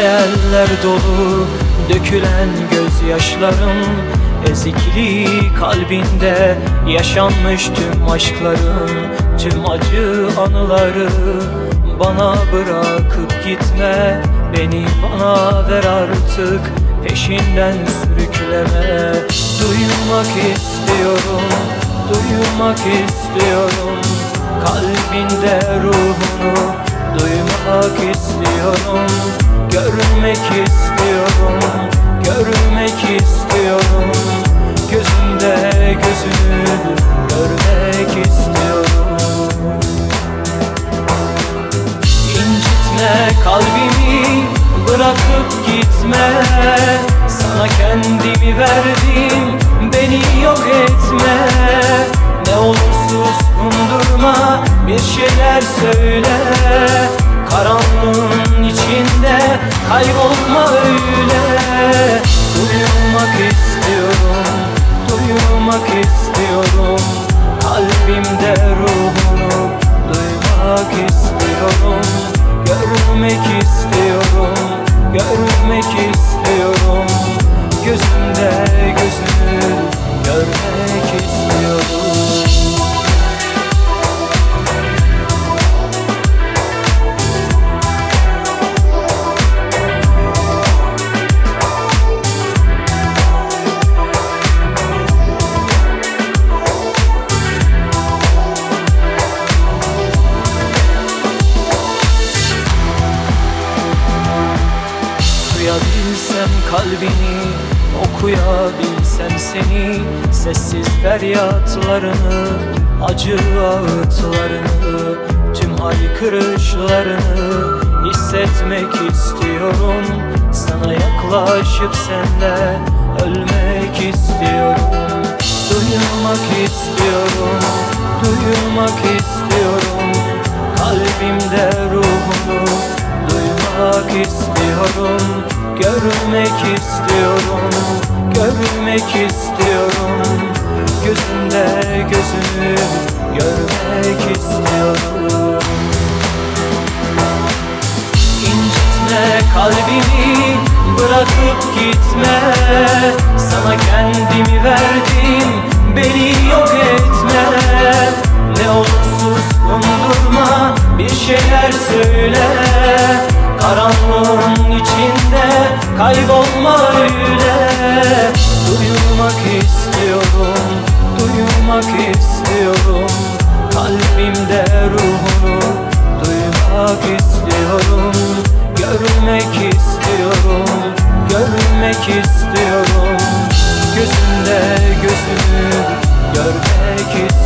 hayaller dolu Dökülen gözyaşlarım Ezikli kalbinde yaşanmış tüm aşkların Tüm acı anıları bana bırakıp gitme Beni bana ver artık peşinden sürükleme. Duymak istiyorum, duymak istiyorum Kalbinde ruhunu duymak istiyorum istiyorum, görmek istiyorum. Gözünde gözünü görmek istiyorum. İncitme kalbimi bırakıp gitme. Sana kendimi verdim kaybolma öyle Duyabilsem kalbini Okuyabilsem seni. Sessiz feryatlarını Acı ağıtlarını Tüm haykırışlarını Hissetmek istiyorum. Sana yaklaşıp senle Ölmek istiyorum. Duymak istiyorum Duymak istiyorum. Kalbimde ruhunu Duymak istiyorum Görmek istiyorum Görmek istiyorum. Gözünde gözünü Görmek istiyorum. İncitme kalbimi Bırakıp gitme. Sana kendimi verdim Beni yok etme. Ne olursa kundurma Bir şeyler söyle. Karanlığın içinde Kaybolma öyle. Duymak istiyorum Duymak istiyorum. Kalbimde ruhunu Duymak istiyorum. Görmek istiyorum Görmek istiyorum. Gözünde gözünü Görmek istiyorum